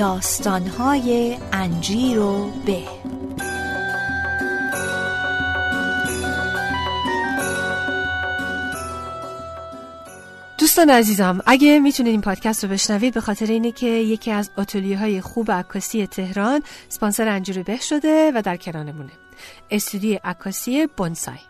داستانهای انجیر و به. دوستان عزیزم اگه می‌تونید این پادکست رو بشنوید به خاطر اینه که یکی از آتلیه های خوب عکاسی تهران سپانسر انجیر به شده و در کنارمونه. استودیو عکاسی بونسای.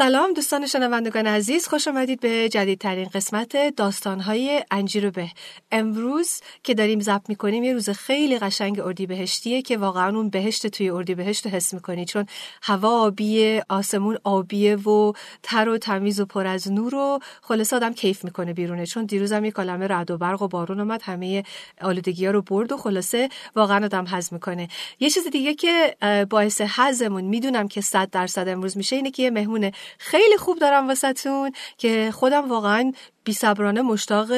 سلام دوستان شنوندگان عزیز خوش آمدید به جدیدترین قسمت داستانهای انجیر به امروز که داریم ضبط می‌کنیم یه روز خیلی قشنگ اردی بهشتیه که واقعا اون بهشت توی اردی بهشت حس می‌کنی چون هوا آبیه آسمون آبیه و تر و تمیز و پر از نور و خلاص آدم کیف می‌کنه بیرونه. چون دیروزم یه کلمه رعد و برق و بارون اومد همه آلودگی ها رو برد و خلاصه واقعا آدم حز می‌کنه. یه چیز دیگه که باعث حزمون می‌دونم که 100 درصد امروز میشه اینه که یه مهمون خیلی خوب دارم واسهتون که خودم واقعا بیصبرانه مشتاق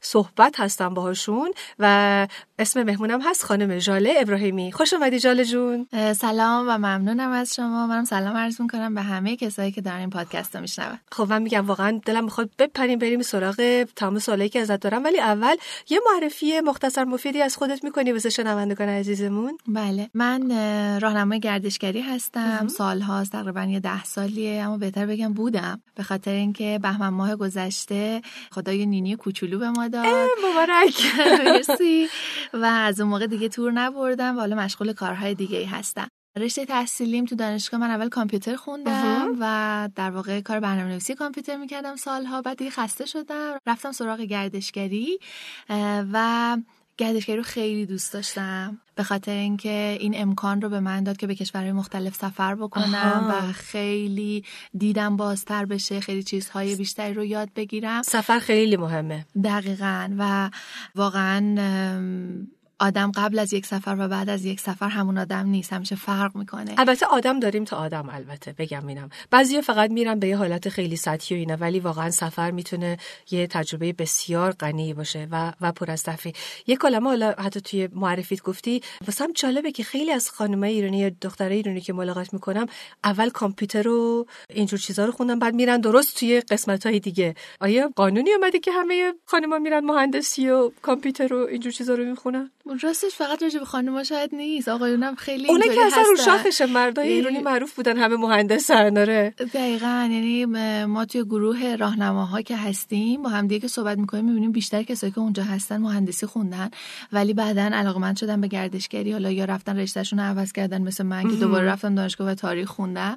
صحبت هستم باهاشون و اسم مهمونم هست خانم ژاله ابراهیمی. خوش اومدی ژاله جون. سلام و ممنونم از شما. منم سلام عرض می‌کنم به همه کسایی که دارن این پادکست رو میشنون. خب من میگم واقعا دلم می‌خواد بپریم بریم سراغ تمام سوالایی که ازت دارم. ولی اول یه معرفی مختصر مفیدی از خودت می‌کنی واسه شنوندگان عزیزمون. بله. من راهنمای گردشگری هستم. سالهاست تقریبا یه ده سالیه. اما بهتر بگم بودم. به خاطر اینکه بهمن ماه گذشته خدای نینی کوچولو به ما داد. مبارک. و از اون موقع دیگه تور نبردم و حالا مشغول کارهای دیگه ای هستم. رشته تحصیلیم تو دانشگاه من اول کامپیوتر خوندم و در واقع کار برنامه نویسی کامپیوتر می‌کردم سالها. بعد دیگه خسته شدم. رفتم سراغ گردشگری و گردشگری رو خیلی دوست داشتم. به خاطر اینکه این امکان رو به من داد که به کشورهای مختلف سفر بکنم و خیلی دیدم بازتر بشه خیلی چیزهای بیشتری رو یاد بگیرم. سفر خیلی مهمه. دقیقا. و واقعا آدم قبل از یک سفر و بعد از یک سفر همون آدم نیست همیشه فرق می‌کنه. البته آدم داریم تا آدم البته بگم اینم. بعضی فقط میرن به یه حالت خیلی سطحی و اینه ولی واقعا سفر می‌تونه یه تجربه بسیار غنی باشه و و پر از تفریح. یه کلمه حالا حتی توی معرفیت گفتی واسم جالبه که خیلی از خانمای ایرانی یا دخترای ایرانی که ملاقات می‌کنم اول کامپیوتر رو اینجور چیزا رو خوندن بعد میرن درست توی قسمت های دیگه. آیا قانونی اومده که همه خانما میرن مهندسی و کامپیوتر رو اینجور چیزا رو می‌خونن؟ راستش فقط راجع به خانم‌ها شاید نیست. آقایونم خیلی اونه که اصلا رو شاخش مردای ایرانی معروف بودن همه مهندسن داره دقیقا. یعنی ما توی گروه راهنماها که هستیم با هم دیگه که صحبت می‌کنیم می‌بینیم بیشتر کسایی که اونجا هستن مهندسی خوندن. ولی بعدا علاقمند شدن به گردشگری. حالا یا رفتن رشتهشون رو عوض کردن مثل من که دوباره رفتم دانشگاه و تاریخ خوندم.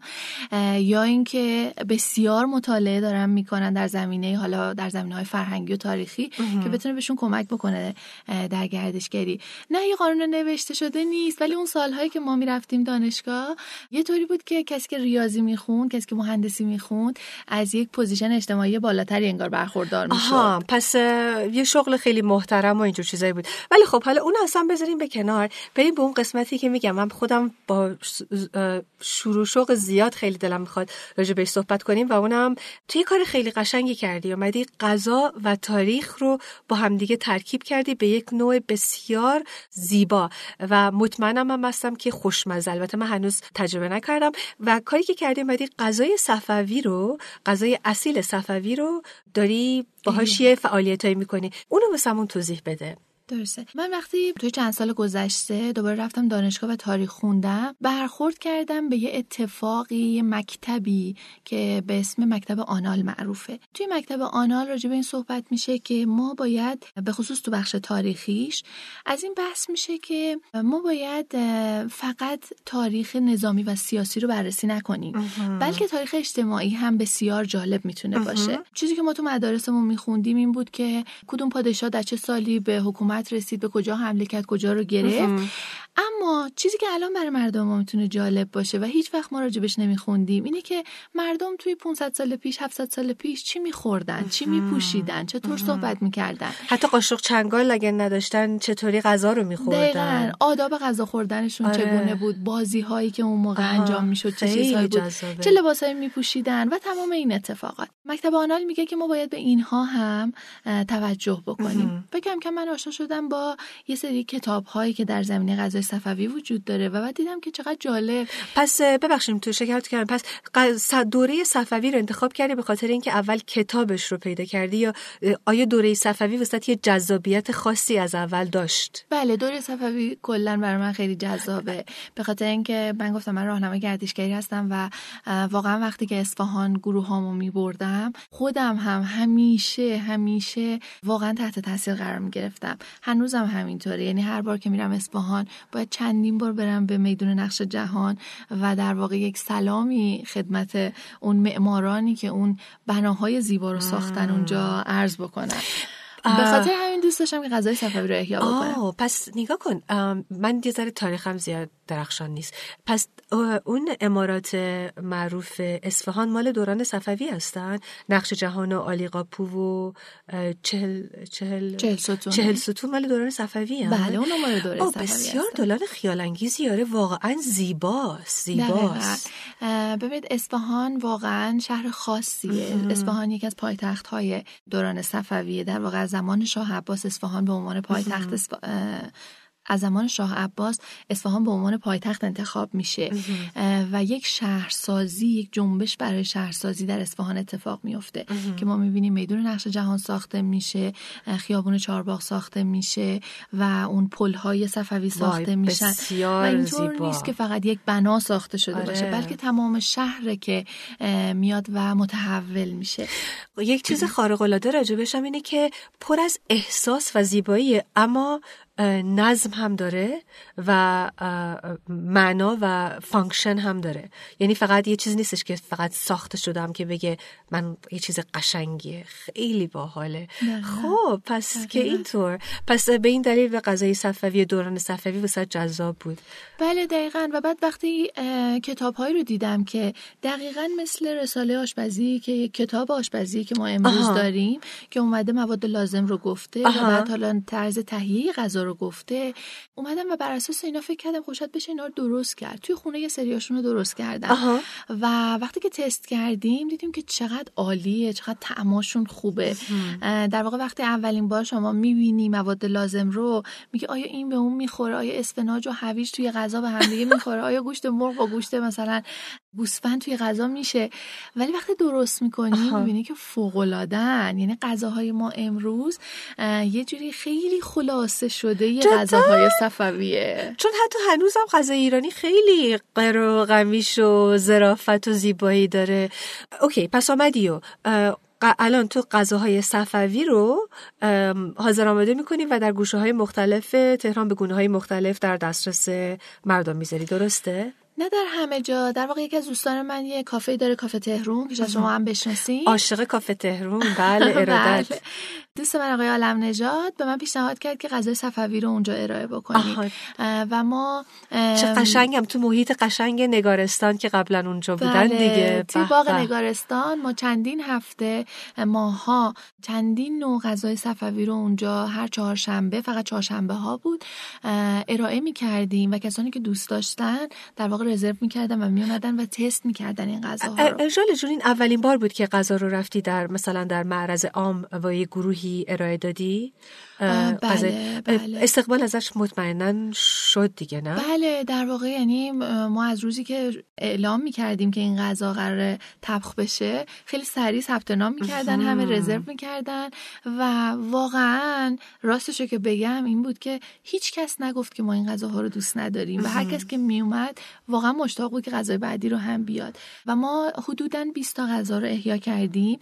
یا اینکه بسیار مطالعه دارن می‌کنن در زمینه حالا در زمینه های فرهنگی و تاریخی که بتونه بهشون کمک بکنه در گردشگری. نه یه قانون نوشته شده نیست ولی اون سالهایی که ما می‌رفتیم دانشگاه یه طوری بود که کسی که ریاضی می‌خوند کسی که مهندسی می‌خوند از یک position اجتماعی بالاتری انگار برخوردار می‌شد. آها پس یه شغل خیلی محترم و اینجور چیزایی بود. ولی خب حالا اون اصلا بذاریم به کنار. بریم به اون قسمتی که میگم. من خودم با شروع شوق زیاد خیلی دلم می‌خواد راجع بهش صحبت کنیم و اونم توی کار خیلی قشنگی کردی. اومدی غذا و تاریخ رو با همدیگه ترکیب کردی به یک نوع بسیار زیبا و مطمئنم هم هستم که خوشمزه. البته من هنوز تجربه نکردم و کاری که کردی اومدی غذای صفوی رو غذای اصیل صفوی رو داری باهاش یه فعالیتایی می‌کنی. اونو واسمون توضیح بده. درسته. من وقتی توی چند سال گذشته دوباره رفتم دانشگاه و تاریخ خوندم برخورد کردم به یه اتفاقی یه مکتبی که به اسم مکتب آنال معروفه. توی مکتب آنال راجع به این صحبت میشه که ما باید به خصوص تو بخش تاریخیش از این بحث میشه که ما باید فقط تاریخ نظامی و سیاسی رو بررسی نکنیم. بلکه تاریخ اجتماعی هم بسیار جالب می‌تونه باشه. چیزی که ما تو مدارسمون میخوندیم این بود که کدوم پادشاه در چه سالی به حکومت رسید به کجا حمله کرد کجا رو گرفت. اما چیزی که الان برای مردم ما می‌تونه جالب باشه و هیچ وقت ما راجبش نمیخوندیم اینه که مردم توی 500 سال پیش 700 سال پیش چی میخوردن چی میپوشیدن چطور صحبت می‌کردن. حتی قاشق چنگال اگه نداشتن چطوری غذا رو میخوردن؟ دقیقا. آداب غذا خوردنشون آره. چگونه بود؟ بازی هایی که اون موقع انجام می‌شد چه چیزهایی بود؟ جذابه. چه لباسهایی میپوشیدن؟ و تمام این اتفاقات. مکتب آنال میگه که ما باید به اینها هم توجه بکنیم. و کم کم من آشنا شدم با یه سری کتاب هایی که در زمینه غذای صفوی وجود داره و بعد دیدم که چقدر جالب. پس اه، ببخشید تو شکایت کردم. پس دوره صفوی رو انتخاب کردی به خاطر اینکه اول کتابش رو پیدا کردی یا آیا دوره صفوی وسط یه جذابیت خاصی از اول داشت؟ بله دوره صفوی کلا برای من خیلی جذابه. به خاطر اینکه من گفتم من راهنمای گردشگری هستم و واقعا وقتی که اصفهان گروه هامو می بردم خودم هم همیشه همیشه واقعا تحت تاثیر قرار می گرفتم هنوزم همینطوره. یعنی هر بار که میرم اصفهان باید چندین بار برم به میدون نقش جهان و در واقع یک سلامی خدمت اون معمارانی که اون بناهای زیبا رو ساختن اونجا عرض بکنم. به خاطر همین دوست داشتم که غذای صفوی رو احیا بکنم آه پس نگاه کن من یه ذره تاریخم زیاد درخشان نیست پس اون امارات معروف اصفهان مال دوران صفوی هستن نقش جهان و آلی قاپو و چهل چهل چهل ستون. چهل ستون مال دوران صفوی هن؟ بله اون مال دوره آه، صفوی بسیار هستن. دلال خیال انگیزی آره واقعا زیباست. زیباست ببینید اصفهان واقعا شهر خاصیه اصفهان یکی از پایتخت های دوران صفویه در واقع زمان شاه عباس اصفهان به عنوان پایتخت از زمان شاه عباس اصفهان به عنوان پایتخت انتخاب میشه. و یک شهرسازی یک جنبش برای شهرسازی در اصفهان اتفاق میفته که ما می‌بینیم میدون نقش جهان ساخته میشه خیابون چهارباغ ساخته میشه و اون پلهای صفوی ساخته میشن. و اینطور زیبا. نیست که فقط یک بنا ساخته شده آره. باشه بلکه تمام شهره که میاد و متحول میشه. یک چیز خارق العاده راجبش هم اینه که پر از احساس و زیبایی اما نظم هم داره و معنا و function هم داره. یعنی فقط یه چیز نیستش که فقط ساخته شدم که بگه من یه چیز قشنگیه. خیلی باحاله. خب پس که اینطور. پس به این دلیل به غذای صفوی دوران صفوی واست جذاب بود. بله دقیقا. و بعد وقتی کتابهایی رو دیدم که دقیقا مثل رساله آشپزی که یک کتاب آشپزی که ما امروز آها. داریم که اومده مواد لازم رو گفته و. بعد حالا طرز تهیه غذا رو گفته اومدم و بر اساس اینا فکر کردم خب شاید بشه اینا رو درست کرد. توی خونه یه سریاشون رو درست کردم. آها. و وقتی که تست کردیم دیدیم که چقدر عالیه چقدر طعماشون خوبه. در واقع وقتی اولین بار شما می‌بینی مواد لازم رو میگه آیا این به اون می‌خوره؟ آیا اسفناج و هویج توی غذا به همدیگه می‌خوره؟ آیا گوشت مرغ با گوشت مثلا گوسفند توی غذا میشه ولی وقتی درست می‌کنی. می‌بینی که فوق یعنی غذاهای ما امروز یه جوری خیلی خلاصه شده یه؟ غذاهای صفویه چون حتی هنوزم غذای ایرانی خیلی قر و قمیش و ظرافت و زیبایی داره اوکی پس آمدی و الان تو غذاهای صفوی رو حاضر آماده می‌کنی و در گوشه های مختلف تهران به گونه های مختلف در دسترس مردم می‌ذاری درسته؟ نه در همه جا در واقع یکی از دوستان من یه کافه داره کافه تهرون که شاید شما هم بشناسین. عاشق کافه تهرون بله ارادت. بله. دوست من آقای عالم نژاد به من پیشنهاد کرد که غذای صفوی رو اونجا ارائه. اه، و ما چه قشنگم. تو محیط قشنگ نگارستان که قبلا اونجا بودن بله، دیگه. به باغ. نگارستان ما چندین هفته ماها چندین نوع غذای صفوی رو اونجا هر چهارشنبه فقط چهارشنبه ها بود ارائه می کردیم و کسانی که دوست داشتن در واقع رزرو می کردن و می اومدن و تست می کردن این غذاها رو. ارجال جون این اولین بار بود که غذا رو رفتی در مثلا در معرض عام و یه گروهی ارائه دادی؟ بله، بله. استقبال ازش مطمئنا شد دیگه نه؟ بله در واقع یعنی ما از روزی که اعلام می کردیم که این غذا قرار تبخ بشه خیلی سریع ثبت نام می‌کردن همه رزرو می‌کردن و واقعا راستشو که بگم این بود که هیچ کس نگفت که ما این غذاها رو دوست نداریم و هر کس که میومد واقعا مشتاق بود که غذای بعدی رو هم بیاد. و ما حدودا 20 تا غذا رو احیا کردیم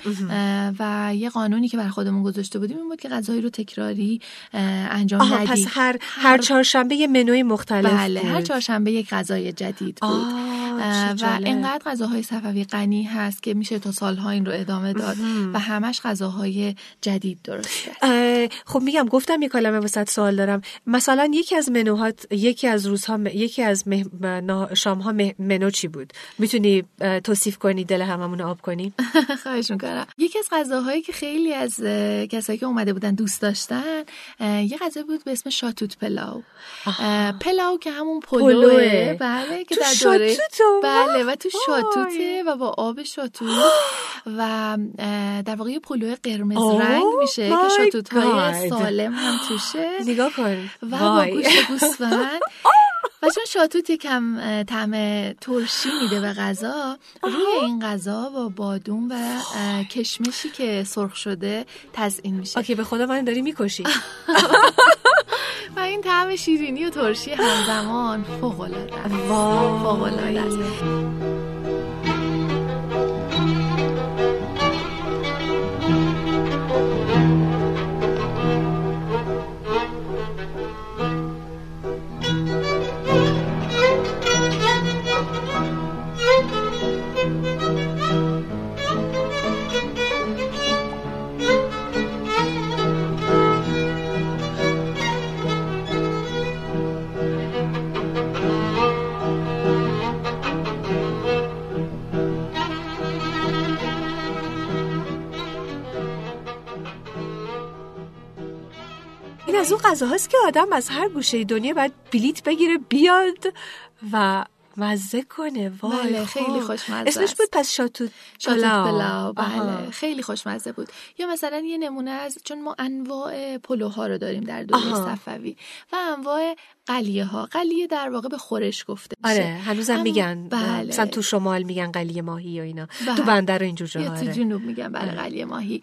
و یه قانونی که بر خودمون گذاشته بودیم این بود که غذایی رو تکراری اه، انجام آها ندیم پس هر هر چهارشنبه یه منوی مختلف بله بود. هر چهارشنبه یک غذای جدید بود. آه. و اینقدر غذاهای صفوی غنی هست که میشه تا سالها این رو ادامه داد و همش غذاهای جدید درست کرد. خب میگم گفتم یه کلمه واسط سوال دارم. مثلا یکی از منوهات یکی از روزها یکی از شامها منو چی بود؟ می‌تونی توصیف کنی دل هممون آب کنی؟ خواهش می‌کنم. یکی از غذاهایی که خیلی از کسایی که اومده بودن دوست داشتن یه غذا بود به اسم شاتوت پلاو. پلاو که همون پلوه. بله که در دوره بله و تو شاتوته و با آب شاتوت. و در واقع یه پلو قرمز رنگ میشه که شاتوت های سالم هم توشه. نگاه کن. و با گوشت گوسفند. و چون شاتوت کم طعم ترشی میده به غذا روی این غذا با بادوم و کشمشی که سرخ شده تزئین میشه. okay به خدا منو داری می‌کشی. و این طعم شیرینی و ترشی همزمان فوق العاده فوق العاده از اون غذاهاست که آدم از هر گوشه دنیا باید بلیت بگیره بیاد و مزه کنه. وای بله خیلی خوشمزه اسمش بود پس شاتوت شاتوت بلاو بله. خیلی خوشمزه بود. یا مثلا یه نمونه از چون ما انواع پلوها رو داریم در دوره صفوی و انواع قلیه ها قلیه در واقع به خورش گفته میشه. آره هنوزم میگن بله. مثلا تو شمال میگن قلیه ماهی یا اینا. بله. تو بندر و اینجور جاها تو جنوب میگن بله قلیه ماهی.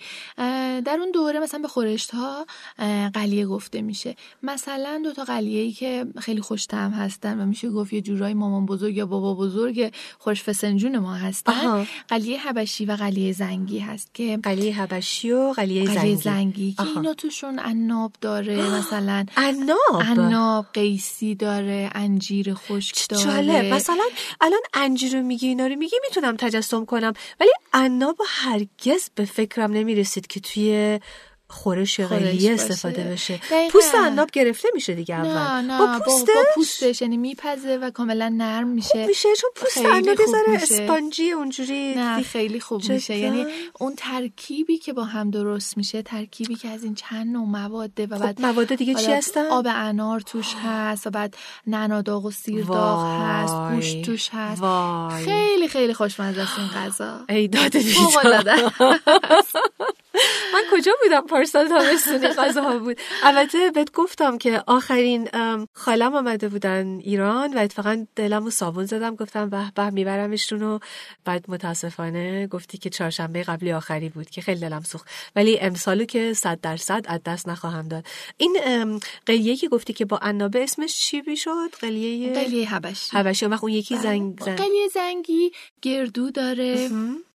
در اون دوره مثلا به خورشت ها قلیه گفته میشه. مثلا دو تا قلیه ای که خیلی خوش طعم هستن و میشه گفت یه جورای مامان بزرگ یا بابا بزرگ خورش فسنجون ما هستن. قلیه حبشی و قلیه زنگی هست که قلیه حبشی و قلیه, قلیه زنگی, که اینا توشون عناب داره مثلا عناب؟ عناب قیسی داره انجیر خشک داره. مثلا الان انجیر رو میگی اینا رو میگی می‌تونم تجسم کنم. ولی عناب هرگز به فکرم نمی‌رسید که توی خورش قلیه استفاده بشه. پوست عناب گرفته میشه دیگه اول. نه نه با پوستش, با پوستش؟ یعنی میپزه و کاملا نرم میشه. میشه چون پوست عناب یه اسپانجی اونجوری نه خیلی خوب میشه. یعنی اون ترکیبی که با هم درست میشه ترکیبی که از این چند نوع مواد و خب بعد مواد دیگه چی هستن؟ آب انار توش هست و بعد نعناداغ و سیرداغ هست گوشت توش هست. وای. خیلی خیلی خوشمزه است این غذا. ای داده من کجا بودم پارسال تابستونی؟ غذاها بود. البته بهت گفتم که آخرین خالم آمده بودن ایران و اتفاقا دلم و صابون زدم. گفتم به به میبرمشون و بعد متاسفانه گفتی که چهارشنبه قبلی آخری بود که خیلی دلم سوخت. ولی امسالو که صد درصد از دست نخواهم داد. این قلیه که گفتی که با عنابه اسمش چی می‌شد؟ قلیه قلیه حبشی. حبشی. اون اون یکی بله. زنگ, زنگ قلیه زنگی گردو داره.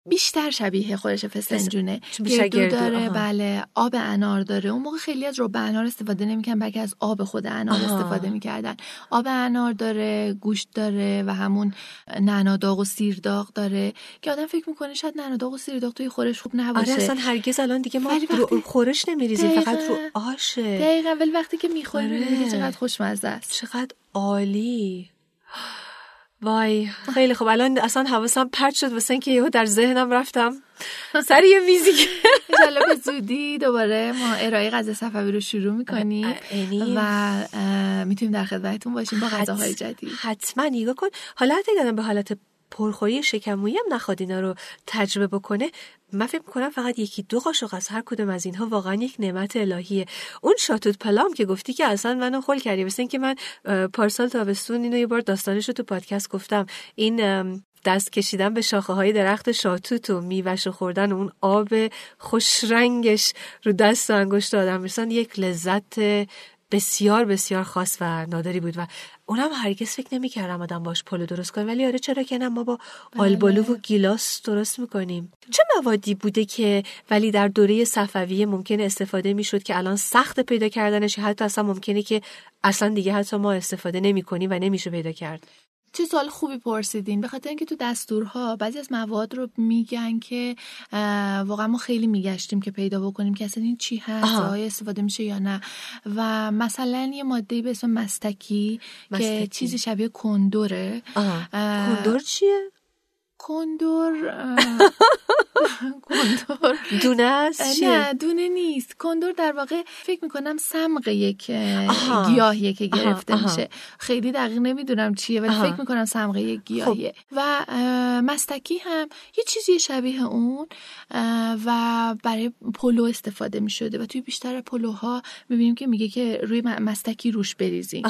بیشتر شبیه خورش فسنجونه. گردو داره بله آب انار داره. اون موقع خیلی از رب انار استفاده نمی‌کنن بلکه از آب خود انار آها. استفاده می‌کردن. آب انار داره گوشت داره و همون نعناداغ و سیرداغ داره که آدم فکر می‌کنه شاید نعناداغ و سیرداغ توی خورش خوب نباشه. آره اصلا هرگز الان دیگه ما رو خورش نمیریزیم فقط رو آشه. دقیقا ولی وقتی که می‌خوریم آره. چقدر خوشمزه است. چقدر عالی. وای خیلی خوب. الان اصلا حواسم پرت شد واسه اینکه یهو در ذهنم رفتم. سر یه میزی انشالله به زودی دوباره ما ارائه غذا صفوی رو شروع می‌کنیم و می‌تونیم در خدمتتون باشیم با غذاهای جدید. حتما نگاه کن. حالا حتی به حالت پرخوری شکمویی هم نخواد اینا رو تجربه بکنه من فکر می‌کنم فقط یکی دو قاشق از هر کدوم از اینها واقعا یک نعمت الهیه. اون شاتوت پلام که گفتی که اصلا منو خل کردی مثل اینکه من پارسال تابستون اینو یه بار داستانش رو تو پادکست گفتم. این دست کشیدن به شاخه های درخت شاتوت و میوش خوردن اون آب خوش رنگش رو دست و انگشت آدم مثلا یک لذت بسیار بسیار خاص و نادری بود و اونم هرگز فکر نمی‌کردم آدم باش پلو درست کنه. ولی آره چرا که نه ما با بله. آلبالو و گیلاس درست می‌کنیم. چه موادی بوده که ولی در دوره صفویه ممکن استفاده می‌شد که الان سخت پیدا کردنش حتی اصلا ممکنه که اصلا دیگه حتی ما استفاده نمی‌کنیم و نمیشه پیدا کرد؟ چه سوال خوبی پرسیدین؟ به خاطر اینکه تو دستورها بعضی از مواد رو میگن که واقعا ما خیلی میگشتیم که پیدا بکنیم که اصلا این چی هست آیا استفاده میشه یا نه. و مثلا یه ماده به اسم مستکی, مستکی. که چیزی شبیه کندوره کندور چیه؟ کندور کندور دونه است؟ نه دونه نیست. کندور در واقع فکر می‌کنم سمق یک گیاهیه که گرفته میشه. خیلی دقیق نمی‌دونم چیه ولی فکر می‌کنم سمق یک گیاهیه. خب. و مستکی هم یه چیزی شبیه اون و برای پلو استفاده می‌شده. و توی بیشتر پلوها می‌بینیم که میگه که روی مستکی روش بریزیم.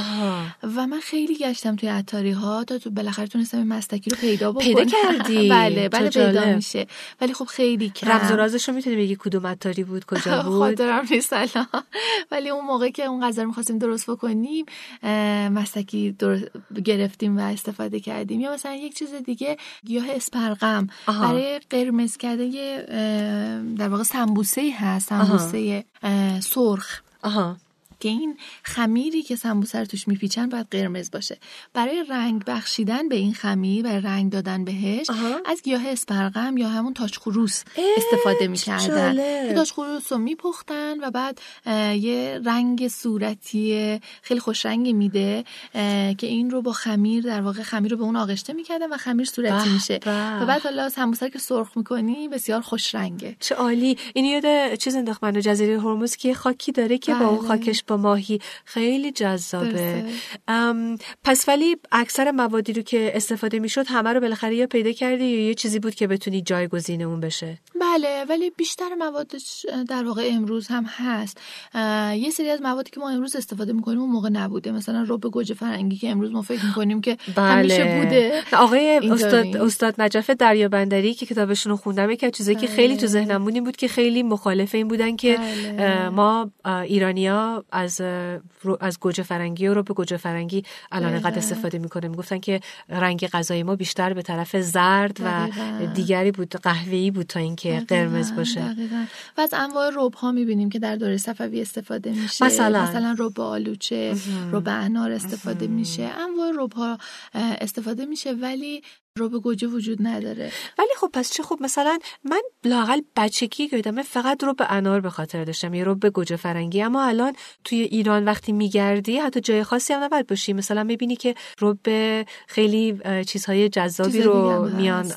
و من خیلی گشتم توی عطاری ها تا تو بالاخره تونستم مستکی رو پیدا بکنم. پیدا کردی؟ بله بله پیدا میشه. ولی خب خیلی کم. رمز و رازش رو می‌تونی بگی کدوم عطاری بود کجا بود؟ خاطرم نیست ولی اون موقع که اون غذا رو می‌خواستیم درست بکنیم مستکی گرفتیم و استفاده کردیم. یا مثلا یک چیز دیگه گیاه اسپرغم. برای قرمز کرده در واقع سمبوسه هست سمبوسه سرخ. آها. که این خمیری که سمبوسه رو توش میپیچن باید قرمز باشه. برای رنگ بخشیدن به این خمیر برای رنگ دادن بهش از گیاه اسپرغم یا همون تاج خروس استفاده می‌کردن. تاج خروس رو میپختن و بعد یه رنگ صورتی خیلی خوش رنگی میده که این رو با خمیر در واقع خمیر رو به اون آغشته می‌کردن و خمیر صورتی میشه. و بعد حالا سمبوسه که سرخ می‌کنی بسیار خوش رنگه. چه عالی. این یاد چیز انداخت منو جزیره هرمز که خاکی داره که با اون بله. خاکش با ماهی. خیلی جذابه. پس ولی اکثر موادی رو که استفاده می‌شد همه رو بالاخره یا پیدا کردی یا یه چیزی بود که بتونی جایگزین اون بشه؟ بله ولی بیشتر موادش در واقع امروز هم هست. یه سری از موادی که ما امروز استفاده می‌کنیم اون موقع نبوده. مثلا رب گوجه فرنگی که امروز ما فکر می‌کنیم که بله. همیشه بوده. آقای استاد استاد نجف دریابندری که کتابشون رو خوندم که چیزی که خیلی تو بله. ذهنم بود که خیلی مخالف این بودن که بله. ما ایرانیا از از گوجه فرنگی و به گوجه فرنگی الان قد استفاده می‌کنه. می‌گفتن که رنگ غذای ما بیشتر به طرف زرد و دیگری بود قهوه‌ای بود تا اینکه قرمز باشه. دقیقا. و از انواع رب ها می‌بینیم که در دوره صفوی استفاده میشه. مثلا. مثلا رب آلوچه رب انار استفاده میشه. انواع رب ها استفاده میشه. ولی رب گوجه وجود نداره. ولی خب پس چه خوب مثلا من لاقل بچگی یادمه فقط رب انار به خاطر داشتم یه رب گوجه فرنگی. اما الان توی ایران وقتی میگردی حتی جای خاصی هم نباید باشی. مثلا می‌بینی که رب خیلی چیزهای جذابی رو میان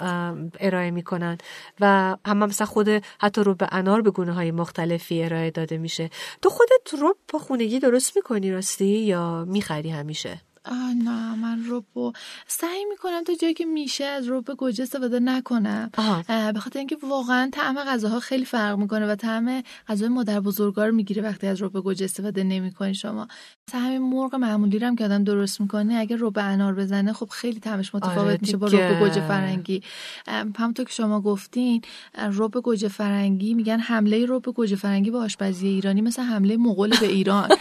ارائه می‌کنن. و هم مثلا خود حتی رب انار به گونه های مختلفی ارائه داده میشه. تو خودت رب خونگی درست می‌کنی راستی یا می‌خری همیشه؟ نه من روبو سعی می‌کنم تا جایی که میشه از روب گوجه استفاده نکنم. به خاطر اینکه واقعا طعم غذاها خیلی فرق می‌کنه و طعم غذای مادر بزرگار می‌گیره وقتی از روب گوجه استفاده نمی‌کنی شما. مثلا همین مرغ معمولی رو هم که آدم درست می‌کنه اگه روب انار بزنه خب خیلی طعمش متفاوت آره میشه با روب گوجه فرنگی. همونطور که شما گفتین روب گوجه فرنگی میگن حمله روب گوجه فرنگی به آشپزی ایرانی مثل حمله مغول به ایران.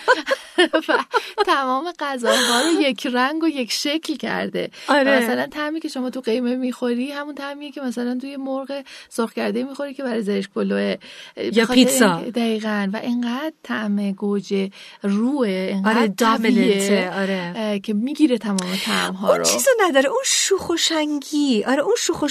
و تمام غذاها رو یک رنگ و یک شکل کرده. آره. مثلا تعمی که شما تو قیمه می‌خوری همون تعمیه که مثلا توی مرغ سرخ کرده می‌خوری که برای زرش پلو یا پیتزا. دقیقا. و اینقدر طعم گوجه روه اینقدر آره آره. که می‌گیره تمام طعم ها رو. اون چیزو نداره. اون شوخ و شنگی. آره اون شوخ و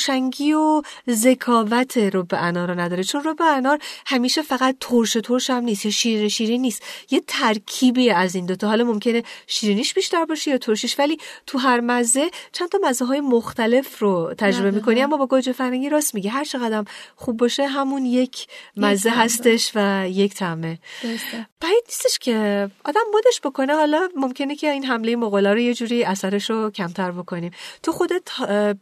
ذکاوت رو به انار رو نداره. چون رو به انار همیشه فقط ترش ترش هم نیست. یا شیر شیرین نیست. یه ترکیبی از این دوتا. حالا ممکنه شیرینیش بیشتر باشه یا ترشیش ولی تو هر مزه چند تا مزه های مختلف رو تجربه می‌کنی. اما با گوجه فرنگی راست میگه. هر چقدر خوب باشه همون یک مزه هستش و یک طعمه. بعید نیستش که آدم مدش بکنه. حالا ممکنه که این حمله مغولا رو یه جوری اثرش رو کمتر بکنیم. تو خودت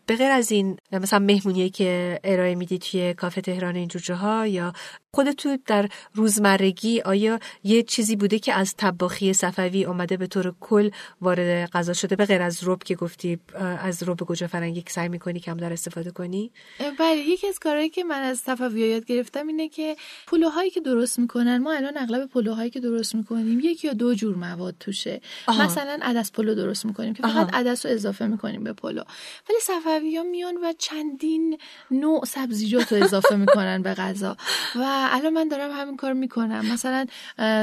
به غیر از این مثلا مهمونی که ارائه میدی توی کافه تهران این ها یا خودت تو در روزمرگی آیا یه چیزی بوده که از طباخی صفوی اومده به طور کل وارد غذا شده؟ به غیر از رب که گفتی از رب گوجه فرنگی که سعی می‌کنی کم در استفاده کنی؟ بله یکی از کارهایی که من از صفوی یاد گرفتم اینه که پلوهایی که درست می‌کنن ما الان اغلب پلوهایی که درست می‌کنیم یک یا دو جور مواد توشه. آها. مثلا عدس پلو درست می‌کنیم که فقط عدس رو اضافه می‌کنیم به پلو. ولی صفوی ها میان و چندین نوع سبزیجات رو اضافه می‌کنن به غذا. و الان من دارم همین کار می‌کنم. مثلا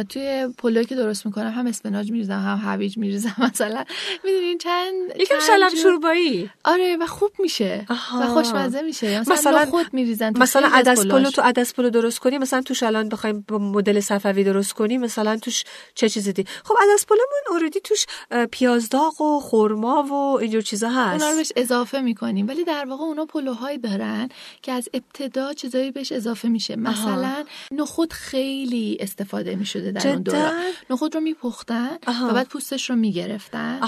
توی پلو که درست می‌کنم هم اسپناج میریزم هم هویج میریزم. مثلا می‌دونین چند یکم شلم شوربایی. آره و خوب میشه. و خوشمزه میشه. مثلا, مثلا خود میریزن مثلا عدس پلو تو عدس پلو درست کنی مثلا توش الان بخوایم با مدل صفوی درست کنی مثلا توش چه چیزی دی خب عدس پلومون اوردی توش پیاز داغ و خرما و اینجور چیزا هست. اونا رو بهش اضافه می‌کنیم. ولی در واقع اونا پلوهایی دارن که از ابتدا چیزایی بهش اضافه میشه. مثلا نخود خیلی استفاده می‌شده در اون دوره نخود رو میپختن و بعد پوستش رو می‌گرفتن.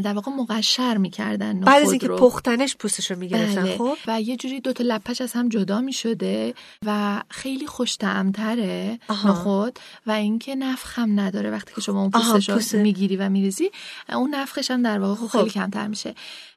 در واقع مقشر می‌کردن بعد از اینکه پختنش پوستش رو می‌گرفتن بله. خب؟ و یه جوری دو تا لپش از هم جدا می‌شده و خیلی خوش طعمتره نخود و اینکه نفخ هم نداره. وقتی که شما اون پوستش رو می‌گیری و میریزی اون نفخش هم در واقع خب. خیلی کمتر میشه.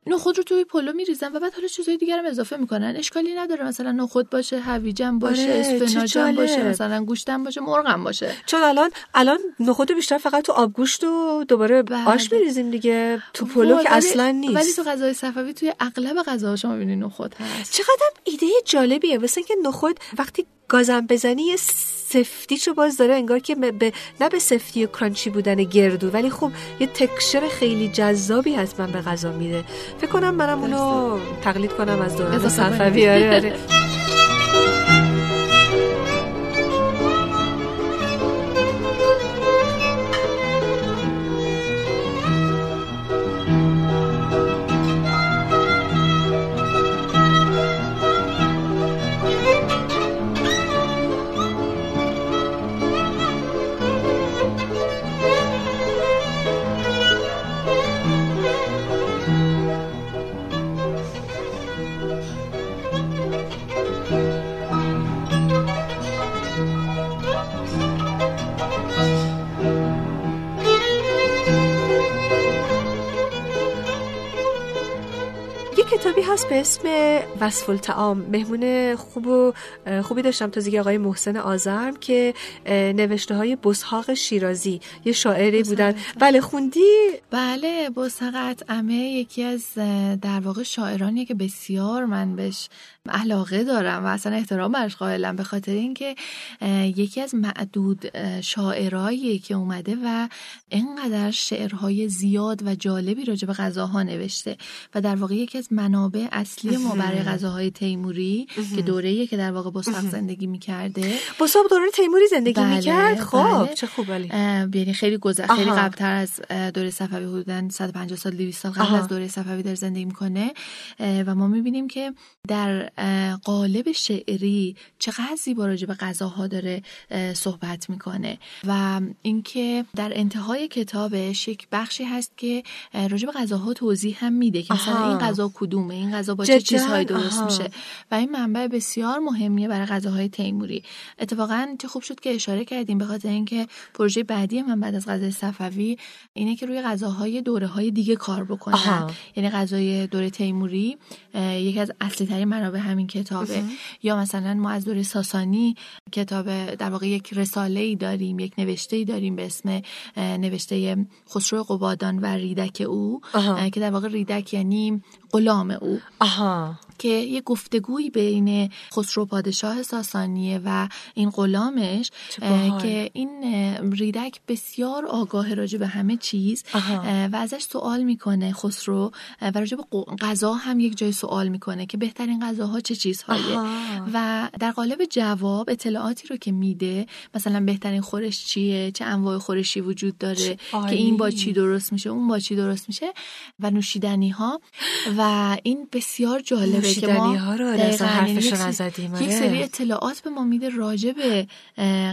نخود رو توی پلو میریزن و بعد حالا چیزای دیگر هم اضافه می‌کنن. اشکالی نداره. مثلا نخود باشه هویجم باشه آره، اسفناجم باشه مثلا گوشتم باشه مرغم باشه. چون الان الان نخود بیشتر فقط تو آبگوشت و دوباره بله. آش میریزیم دیگه. تو پلو که اصلا نیست ولی تو غذای صفوی توی اغلب غذاها شما می‌بینید نخود هست. چقدر ایده جالبیه. واسه اینکه نخود وقتی گازم بزنی یه سفتیشو باز داره انگار که به نه به سفتی و کرانچی بودن گردو ولی خب یه تکشر خیلی جذابی حتما به غذا میده. فکر کنم منم اونو تقلید کنم از دوران صفوی آره. اسم وصف الطعام. مهمون خوب و خوبی داشتم. تازگی آقای محسن آزرم که نوشته های بسحاق شیرازی. یه شاعری بودن. بله خوندی؟ بله بسحاق امه یکی از در واقع شاعرانیه که بسیار من بهش علاقه دارم و اصلا احترام برش قائلم به خاطر اینکه یکی از معدود شاعرایی که اومده و اینقدر شعرهای زیاد و جالبی راجع به غذاها نوشته و در واقع یکی از منابع اصلی ما برای غذاهای تیموری که دوره‌ای که در واقع بساق زندگی می‌کرده. بساق دوره تیموری زندگی بله، می‌کرد؟ خب بله. چه خوب یعنی خیلی گذر خیلی قبلتر از دوره صفوی حدودا 150 سال 200 سال قبل از دوره صفوی در زندگی می‌کنه. و ما می‌بینیم که در قالب شعری چقدر زیبا راجع به غذاها داره صحبت می‌کنه. و اینکه در انتهای کتابش یک بخشی هست که راجع به غذاها توضیح هم میده که مثلا این غذا کدومه این غذا با چه چیزهایی درست میشه. و این منبع بسیار مهمیه برای غذاهای تیموری. اتفاقا چه خوب شد که اشاره کردیم به خاطر اینکه پروژه بعدی من بعد از غذای صفوی اینه که روی غذاهای دوره های دیگه کار بکنن. یعنی غذای دوره تیموری یکی از اصلی ترین منابع همین کتابه. یا مثلا ما از دوره ساسانی کتاب در واقع یک رساله ای داریم یک نوشته ای داریم به اسم نوشته خسرو قبادان و ریدک او که در واقع ریدک یعنی غلام او. آها. که یه گفتگوی بین خسرو پادشاه ساسانیه و این غلامش که این ریدک بسیار آگاه راجع به همه چیز و ازش سوال می‌کنه خسرو و راجع به غذا هم یک جای سوال می‌کنه که بهترین غذاها چه چیزهاییه و در قالب جواب اطلاعاتی رو که میده مثلا بهترین خورش چیه چه انواع خورشی وجود داره که این با چی درست میشه اون با چی درست میشه و نوشیدنی ها و این بسیار جالبه که ما ها رو حرفشون نزدیم یک سری آره. اطلاعات به ما میده راجع به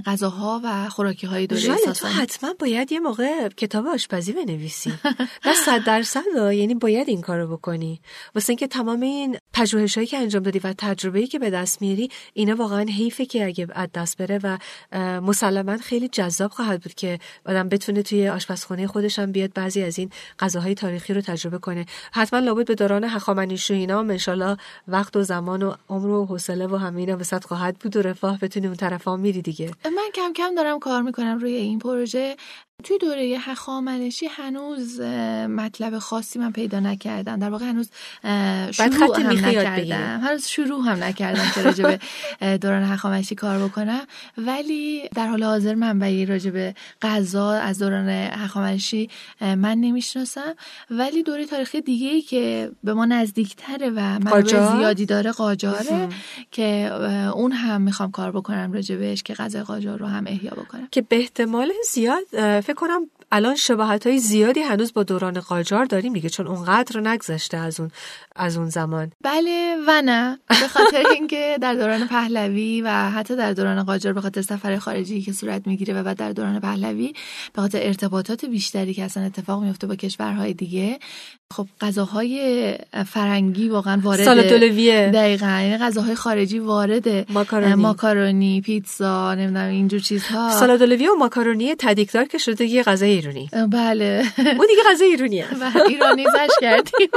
غذاها و خوراکی های دوره تو حتما باید یه موقع کتاب آشپزی بنویسی. نه صد درصد یعنی باید این کارو بکنی. واسه اینکه تمام این پژوهش هایی که انجام دادی و تجربه که به دست میاری اینا واقعا حیفه که اگه از دست بره و مسلما خیلی جذاب خواهد بود که آدم بتونه توی آشپزخونه خودش هم بیاد بعضی از این غذاهای تاریخی رو تجربه کنه. حتما لابد به دوران هخامنشی اینا ان وقت و زمان و عمر و حوصله و همه اینا وسط خواهد بود و رفاه بتونی اون طرفا میری دیگه. من کم کم دارم کار می‌کنم روی این پروژه. توی دوره هخامنشی هنوز مطلب خاصی من پیدا نکردم. در واقع هنوز شروع هم نکردم. هنوز شروع هم نکردم که راجع به دوران هخامنشی کار بکنم. ولی در حال حاضر منبعی راجع به غذا از دوران هخامنشی من نمی‌شناسم. ولی دوره تاریخی دیگه ای که به ما نزدیکتره و منابع زیادی داره قاجاره که اون هم می‌خوام کار بکنم راجع بهش که غذای قاجار رو هم احیا بکنم. که به احتمال زیاد فکر کنم الان شباهت های زیادی هنوز با دوران قاجار داریم دیگه چون اونقدر نگذشته از اون از اون زمان. بله و نه. به خاطر اینکه در دوران پهلوی و حتی در دوران قاجار به خاطر سفر خارجی که صورت می‌گیره و بعد در دوران پهلوی به خاطر ارتباطات بیشتری که اصلا اتفاق میفته با کشورهای دیگه خب غذاهای فرنگی واقعا وارد سالاد دلویه دقیقاً. یعنی غذاهای خارجی وارد ماکارونی. ماکارونی پیتزا نمی‌دونم اینجور چیزها. سالاد دلویه و ماکارونی تدیکدار که شده یه غذای ایرانی بله. اون دیگه غذای ایرانیه ایرانی زش کردیم.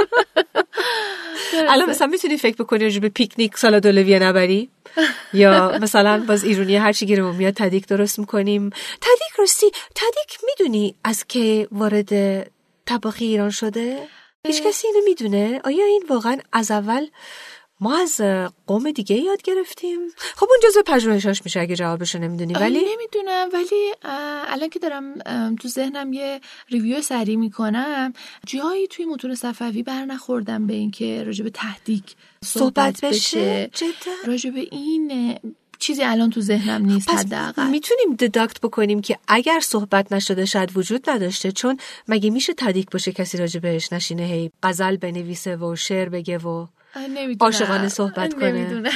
الان مثلا می‌تونی فکر بکنی راجع به پیکنیک سالاد دلویه نبری؟ یا مثلا باز ایرونی هر چی گیرمون میاد تدیک درست می‌کنیم. تدیک راستی تدیک می‌دونی از که وارد طباخی ایران شده؟ هیچ کسی اینو می‌دونه؟ آیا این واقعا از اول ما از قوم دیگه یاد گرفتیم. خب اون جزء پژوهشاش میشه اگه جوابشو نمی‌دونی. ولی نمی‌دونم. ولی الان که دارم تو ذهنم یه ریویو سری می‌کنم جایی توی متون صفوی بر نخوردم به اینکه راجع به تهدیک صحبت, بشه, بشه. راجع به این چیزی الان تو ذهنم نیست حداقل. می‌تونیم دداکت بکنیم که اگر صحبت نشده شاید وجود نداشته چون مگه میشه تدیک باشه کسی راجع بهش نشینه؟ هی غزل بنویسه و شعر بگه و عاشقانه صحبت کنه. نمی‌دونم.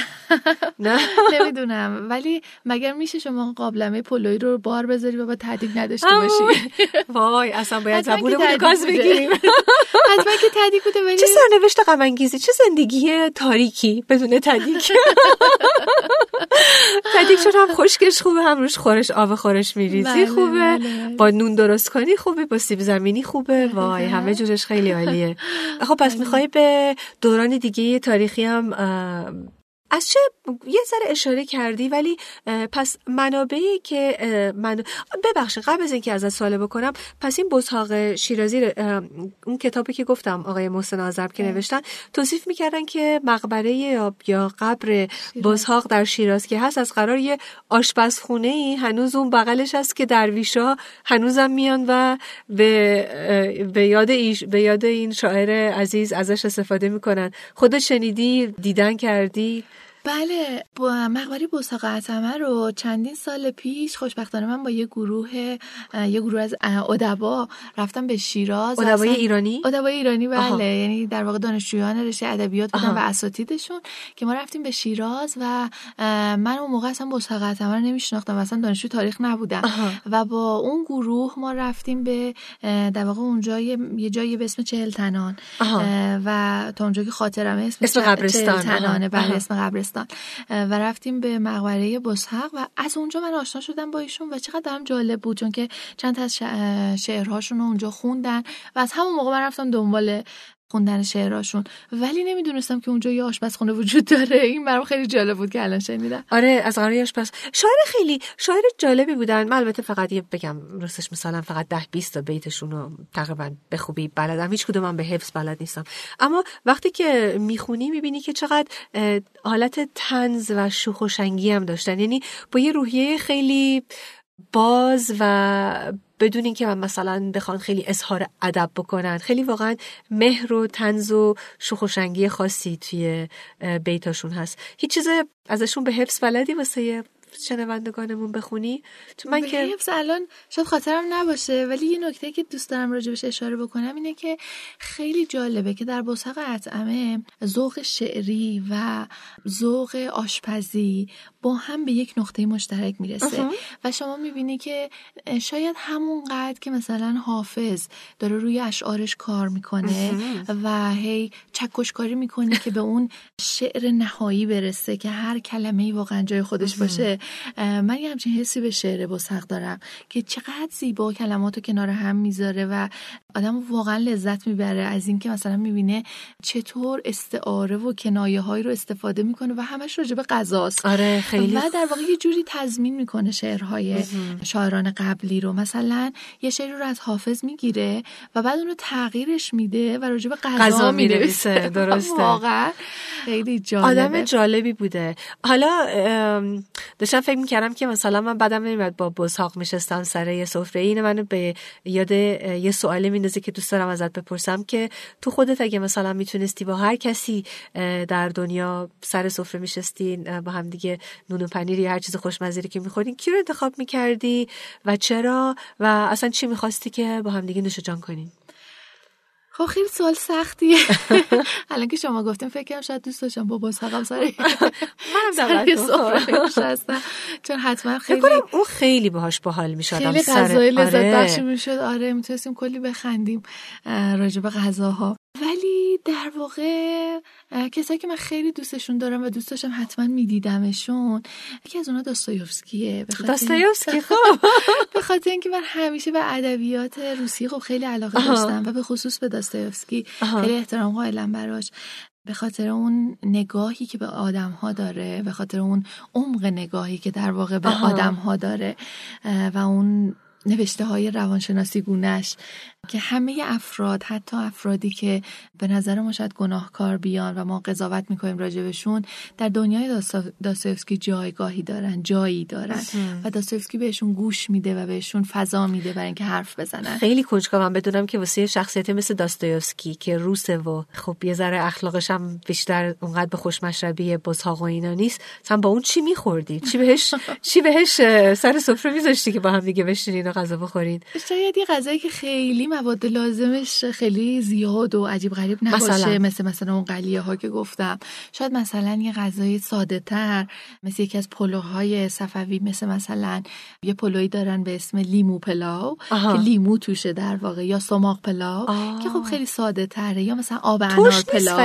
نه؟ نمی‌دونم. ولی مگر میشه شما قابلمه پلوی رو بار بذاری و با تدیک نداشته باشی؟ وای اصلا باید زبونمون گاز بگیریم. حتما که تدیک بوده ولی چه سرنوشت غم چه زندگی تاریکی بدون تدیک تدیک چون هم خشکش خوبه هم روش خورش آب خورش میریزی بله، خوبه. بله. با نون درست کنی خوبه با سیب زمینی خوبه. وای همه جورش خیلی عالیه. خب پس می‌خوای به دوران دیگه تاریخی هم از چه یه ذره اشاره کردی ولی پس منابعی که من ببخشید قبل از اینکه از سوال بکنم پس این بزهاق شیرازی اون کتابی که گفتم آقای محسن آذرب که نوشتن توصیف می‌کردن که مقبره یا یا قبر بزهاق در شیراز که هست از قرار یه آشپزخونه ای هنوز اون بغلش هست که درویشا هنوزم میان و به به یاد ایش به یاد این شاعر عزیز ازش استفاده می‌کنن. خودت شنیدی دیدن کردی؟ بله با مقبره بوساق عتمه رو چندین سال پیش خوشبختانه من با یه گروه یه گروه از ادبا رفتم به شیراز. ادبای ایرانی؟ ادبای ایرانی بله. آها. یعنی در واقع دانشجویان رشته ادبیات بودن و اساتیدشون که ما رفتیم به شیراز و من اون موقع اصلا بوساق عتمه رو نمیشناختم اصلا دانشجو تاریخ نبودم. و با اون گروه ما رفتیم به در واقع اونجا یه جایی به اسم چهل تنان. و تا اونجا که خاطرمه اسم, اسم قبرستان. تنانه. بله اسم قبرستان. و رفتیم به مقبره بسحق و از اونجا من آشنا شدم با ایشون و چقدر برام جالب بود چون که چند از شعرهاشون رو اونجا خوندن و از همون موقع من رفتم دنبال خوندن شعراشون. ولی نمی‌دونستم که اونجا یه آشپزخونه وجود داره. این برام خیلی جالب بود که الان شنیدم. آره از قرار آشپز. شاعر خیلی شاعر جالبی بودن. من البته فقط یه بگم راستش مثلا فقط ده 20 تا بیتشون رو تقریبا به خوبی بلدم. هیچ کدومم به حفظ بلد نیستم. اما وقتی که می‌خونی می‌بینی که چقدر حالت تنز و شوخ و شنگی هم داشتن. یعنی با یه روحیه خیلی باز و بدون اینکه من مثلا بخوان خیلی اظهار ادب بکنن. خیلی واقعا مهر و تنز و شوخ و شنگی خاصی توی بیتاشون هست. هیچ چیز ازشون به حفظ بلدی واسه شنوندگانمون بخونی؟ تو من که حفظ الان شاید خاطرم نباشه ولی یه نکته که دوست دارم راجبش اشاره بکنم اینه که خیلی جالبه که در بوسق اطعمه ذوق شعری و ذوق آشپزی با هم به یک نقطه مشترک می‌رسه. و شما می‌بینی که شاید همونقدر که مثلا حافظ داره روی اشعارش کار می‌کنه و هی چکشکاری می‌کنه که به اون شعر نهایی برسه که هر کلمه ای واقعا جای خودش باشه من یه همچین حسی به شعر بسق دارم که چقدر زیبا کلماتو کنار هم می‌ذاره و آدم واقعا لذت می‌بره. از اینکه مثلا می‌بینه چطور استعاره و کنایه هایی رو استفاده می‌کنه و همش راجع به غذاست. آره خیلی و در واقع یه جوری تضمین می‌کنه شعرهای شاعران قبلی رو. مثلا یه شعر رو از حافظ می‌گیره و بعد اون رو تغییرش میده و راجع به غذا می‌نویسه. درسته. واقعا خیلی جالبه. آدم جالبی بوده. حالا داشتم فکر می‌کردم که مثلا من بعدم نمیاد با بزهاق میشستم سر یه سفره. اینه منو به یاد یه سوالی میندازه که دوست دارم ازت بپرسم که تو خودت اگه مثلا می‌تونستی با هر کسی در دنیا سر سفره میشستین با هم دیگه نون و پنیر یا هر چیز خوشمزه که می‌خورین کی رو انتخاب می‌کردی و چرا؟ و اصلا چی می‌خواستی که با هم دیگه نوش جان کنین خب خیلی سوال سختیه. الان که شما گفتیم فکر کنم شاید دوست داشتم با بازحقم سر منم دعوت چون حتما خیلی اون خیلی باهاش باحال می‌شد خیلی غذای لذت آره. بخش می‌شد. آره می‌تونستیم کلی بخندیم راجع به غذاها. در واقع کسایی که من خیلی دوستشون دارم و دوست داشتم حتما میدیدمشون یکی از اونا داستایوفسکیه. داستایوفسکی خب. به خاطر اینکه من همیشه به ادبیات روسی خب خیلی علاقه داشتم و به خصوص به داستایوفسکی خیلی احترام قائلم براش. به خاطر اون نگاهی که به آدم ها داره به خاطر اون عمق نگاهی که در واقع به آدم ها داره و اون نوشته های روانشناسی گونش که همه افراد حتی افرادی که به نظر ما شاید گناهکار بیان و ما قضاوت می‌کنیم راجبشون در دنیای داستایوفسکی جایگاهی دارن جایی دارن و داستایوفسکی بهشون گوش میده و بهشون فضا میده برای اینکه حرف بزنن. خیلی کنجکاوم بدونم که واسه شخصیت مثل داستایوفسکی که روسه و خب یه ذره اخلاقش هم بیشتر اونقدر به خوشمشربی بزهاق و اینا نیست مثلا با اون چی میخوردی؟ چی بهش چی بهش سر سفره میذاشتی که با هم دیگه بشینین و غذا بخورین؟ شاید یه غذایی که خیلی مواد لازمش خیلی زیاد و عجیب غریب نباشه مثلا. مثل مثلا اون قلیه ها که گفتم. شاید مثلا یه غذای ساده تر مثل یکی از پلوهای صفوی مثل مثلا یه پلوی دارن به اسم لیمو پلاو که لیمو توشه در واقع یا سماق پلاو که خب خیلی ساده تره یا مثلا آب انار پلاو.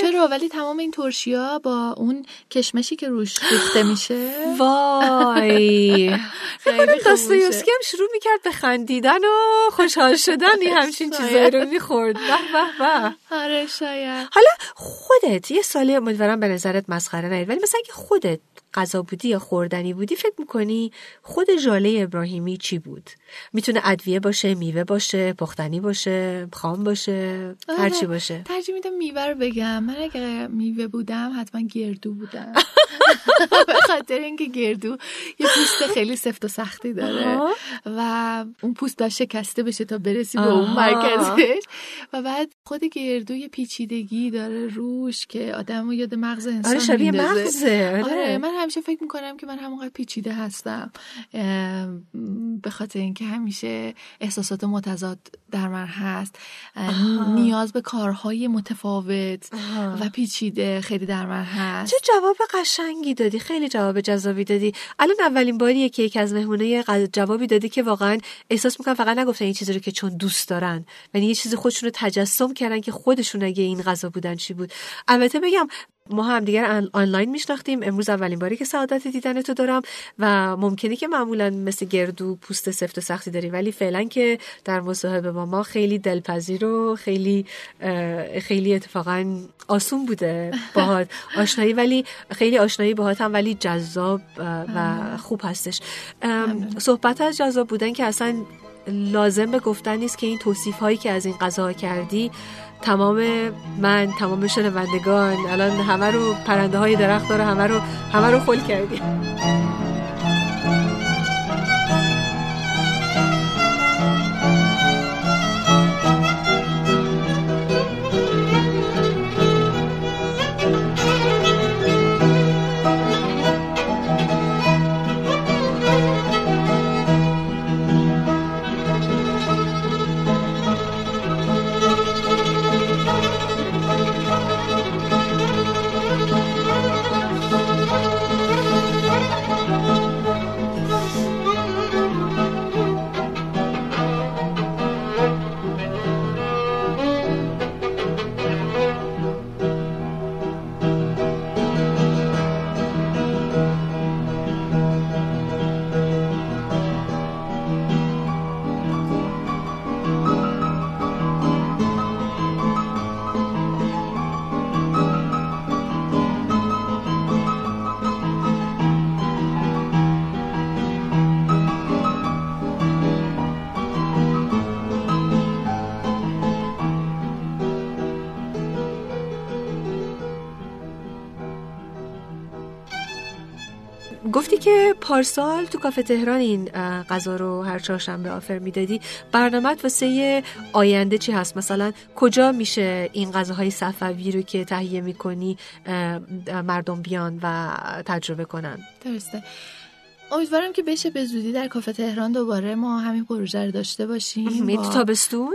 چرا؟ ولی تمام این ترشیا با اون کشمشی که روش ریخته میشه. وای. خیلی داستایوفسکی هم شروع می‌کرد به خندیدن و خوشحال شدن این همچین چیزایی رو می‌خورد. به به به. آره شاید. حالا خودت یه سالی امیدوارم به نظرت مسخره نید ولی مثلا اگه خودت غذا بودی یا خوردنی بودی فکر می‌کنی خود ژاله ابراهیمی چی بود؟ می‌تونه ادویه باشه میوه باشه پختنی باشه خام باشه هر چی باشه. ترجیح میدم میوه رو بگم. من اگه میوه بودم حتما گردو بودم. به خاطر اینکه گردو یه پوست خیلی سفت و سختی داره و اون پوست باید شکسته بشه تا برسی به اون مرکزش. و بعد خود گردو یه پیچیدگی داره روش که آدمو یاد مغز انسان آره شبیه مغزه. آره. آره من همیشه فکر می‌کنم که من همونقدر پیچیده هستم. به خاطر اینکه همیشه احساسات متضاد در من هست. نیاز به کارهای متفاوت و پیچیده خیلی در من هست. چه جواب قشنگی دادی خیلی جواب جذابی دادی. الان اولین باریه که یکی از مهمونه جوابی دادی که واقعا احساس می‌کنم فقط نگفتن این چیزی رو که چون دوست دارن. یعنی یه چیزی خودشون رو تجسم کردن که خودشون اگه این غذا بودن چی بود. البته بگم ما هم دیگر آنلاین میشناختیم. امروز اولین باری که سعادت دیدن تو دارم و ممکنه که معمولا مثل گردو پوست سفت و سختی داری ولی فعلا که در مصاحبه با ما خیلی دلپذیر و خیلی خیلی اتفاقا آسون بوده باهات. آشنایی ولی خیلی آشنایی باهات هم ولی جذاب و خوب هستش. صحبت از جذاب بودن که اصلا لازم به گفتن نیست که این توصیف هایی که از این غذا کردی تمام من تمام شنوندگان الان همه رو پرنده های درخت داره همه رو همه رو خل کردی پارسال تو کافه تهران این غذا رو هر چهارشنبه آفر می‌دادی. برنامه واسه آینده چی هست؟ مثلا کجا میشه این غذاهای صفوی رو که تهیه می‌کنی مردم بیان و تجربه کنن؟ درسته. امیدوارم که بشه به زودی در کافه تهران دوباره ما همین پروژه رو داشته باشیم. می تابستون؟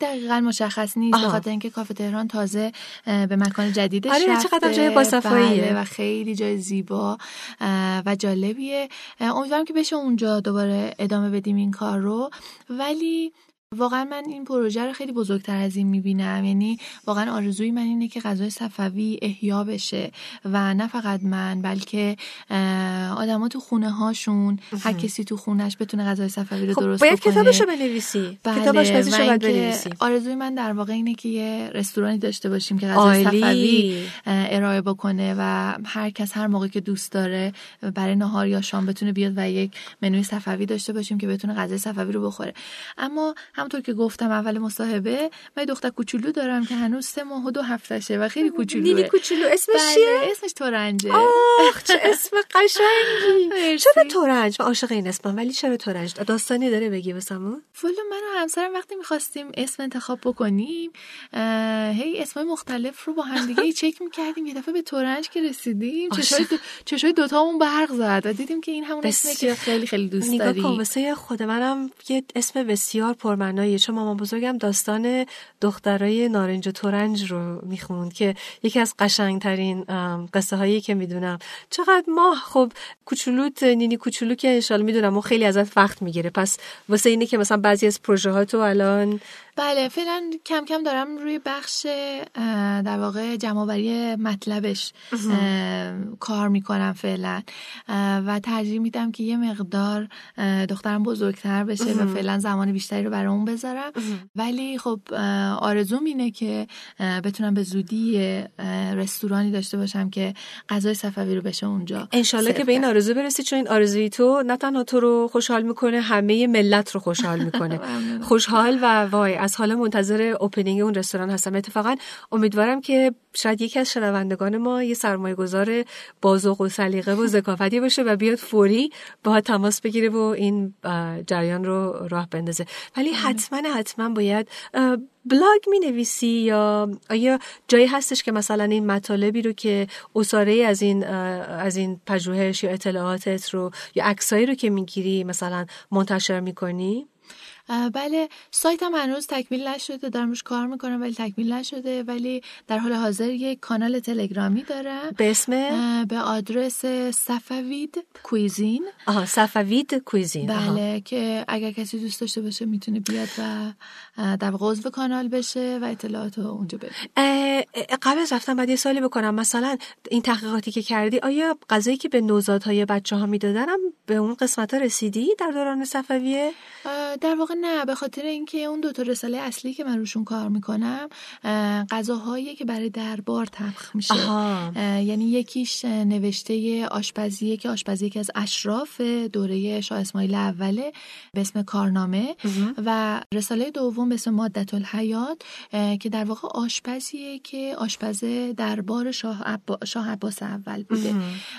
دقیقا مشخص نیست به خاطر اینکه کافه تهران تازه به مکان جدیدش آره رفته. چقدر جای بله و خیلی جای زیبا و جالبیه. امیدوارم که بشه اونجا دوباره ادامه بدیم این کار رو. ولی واقعا من این پروژه رو خیلی بزرگتر از این می‌بینم. یعنی واقعا آرزوی من اینه که غذای صفوی احیا بشه و نه فقط من بلکه آدما تو خونه هاشون هر کسی تو خونش بتونه غذای صفوی رو خب درست باید بکنه. کتابشو بنویسی. بله کتابش باید بنویسی. آرزوی من در واقع اینه که یه رستورانی داشته باشیم که غذای صفوی ارائه بکنه و هر کس هر موقع که دوست داره برای نهار یا شام بتونه بیاد و یک منوی صفوی داشته باشیم که بتونه غذای صفوی رو بخوره. اما همونطور که گفتم اول مصاحبه من دختر کوچولو دارم که هنوز سه ماه و دو هفتهشه و خیلی کوچولوه. نیلی کوچولو. اسمش بله، چیه؟ اسمش تورنجه. آخ چه اسم قشنگی. چرا تورنج؟ من عاشق این اسمم ولی چرا تورنج؟ داستانی داره بگی واسمون. فلو من و همسرم وقتی می‌خواستیم اسم انتخاب بکنیم هی اسمای مختلف رو با هم دیگه چک می‌کردیم. یه دفعه به تورنج که رسیدیم چشای دو... چشای دوتامون برق زد و دیدیم که این همون اسمی که خیلی خیلی دوست داری نگاه کن خود منم یه اسم بسیار پرمعنایی چون مامان بزرگم داستان دخترای نارنج و تورنج رو می‌خوند که یکی از قشنگترین قصه هایی که می‌دونم. چقدر ما خب کوچولوت نینی کوچولو که انشالله می‌دونم و خیلی ازت وقت می‌گیره. پس واسه اینه که مثلا بعضی از پروژه ها تو الان بله فعلا کم کم دارم روی بخش در واقع جمعآوری مطلبش کار می‌کنم فعلا. و ترجیح میدم که یه مقدار دخترم بزرگتر بشه و فعلا زمان بیشتری رو برای اون بذارم ولی خب آرزوم اینه که بتونم به زودی رستورانی داشته باشم که غذای صفوی رو بشه اونجا انشالله که به این آرزو برسی چون این آرزوی تو نه تنها تو رو خوشحال می‌کنه همه ملت رو خوشحال می‌کنه. خوشحال و وای از حالا منتظر اوپنینگ اون رستوران هستم. اتفاقا امیدوارم که شاید یکی از شنوندگان ما یه سرمایه گذار بازوق و سلیقه و ذکافتی باشه و بیاد فوری با تماس بگیره و این جریان رو راه بندازه. ولی حتما حتما باید بلاگ می نویسی یا آیا جایی هستش که مثلا این مطالبی رو که اصاره از این از این پژوهش یا اطلاعاتت رو یا عکسایی رو که می‌گیری مثلا منتشر می‌کنی؟ بله سایتم هنوز تکمیل نشده دارم روش کار می‌کنم ولی تکمیل نشده ولی در حال حاضر یک کانال تلگرامی دارم. به اسم؟ به آدرس صفوید کویزین. آها صفوید کویزین بله که اگر کسی دوست داشته باشه می‌تونه بیاد و در عضو کانال بشه و اطلاعات رو اونجا بده. قبل از رفتن بعد یه سالی بکنم. مثلا این تحقیقاتی که کردی آیا غذایی که به نوزادهای بچه ها می‌دادن به اون قسمت ها رسیدی در دوران صفویه؟ در واقع نه به خاطر اینکه اون دو تا رساله اصلی که من روشون کار می‌کنم غذاهایی که برای دربار تبخ میشه. یعنی یکیش نوشته آشپزیه که آشپزی که از اشراف دوره شاه اسماعیل اوله به اسم کارنامه. و رساله دوم به اسم مادت الحیات که در واقع آشپزیه که آشپز دربار شاه, عبا شاه عباس اول بوده.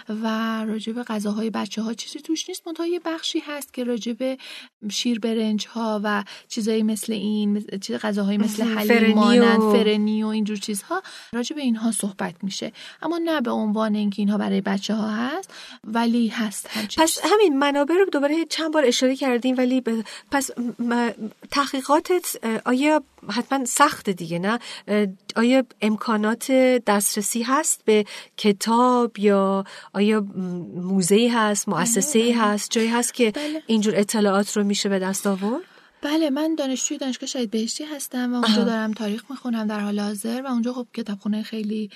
و راجب غذاهای بچه ها چیزی توش نیست. منتها یه بخشی هست که راجب شیر برنج ها و چیزایی مثل این چیز غذاهایی مثل حلیم مانند فرنی و اینجور چیزها راجع به اینها صحبت میشه. اما نه به عنوان اینکه اینها برای بچه ها هست ولی هست پس همین منابع رو دوباره چند بار اشاره کردیم ولی پس تحقیقاتت آیا حتما سخت دیگه نه؟ آیا امکانات دسترسی هست به کتاب یا آیا موزه هست مؤسسه هست جایی هست که بله. اینجور اطلاعات رو میشه به دست آورد؟ بله من دانشجوی دانشگاه شهید بهشتی هستم و اونجا دارم تاریخ می‌خونم در حال حاضر و اونجا خب کتابخونه خیلی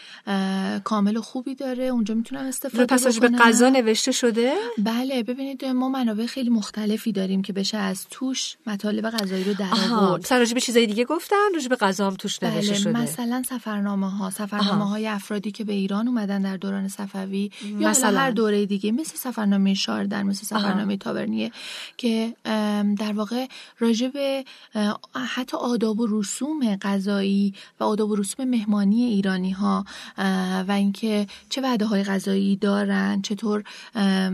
کامل و خوبی داره. اونجا می‌تونم استفاده پس به غذا نوشته شده؟ بله ببینید ما منابع خیلی مختلفی داریم که بشه از توش مطالب غذایی رو در آورد. به چیزای دیگه گفتن راجع به غذا هم توش نوشته بله، شده. مثلا سفرنامه ها سفرنامه های افرادی که به ایران اومدن در دوران صفوی یا مثلا. هر دوره دیگه مثل سفرنامه شاردن مثل سفرنامه تابرنیه که در واقع راجع به حتی آداب و رسوم غذایی و آداب و رسوم مهمانی ایرانی ها و اینکه چه وعده های غذایی دارن چطور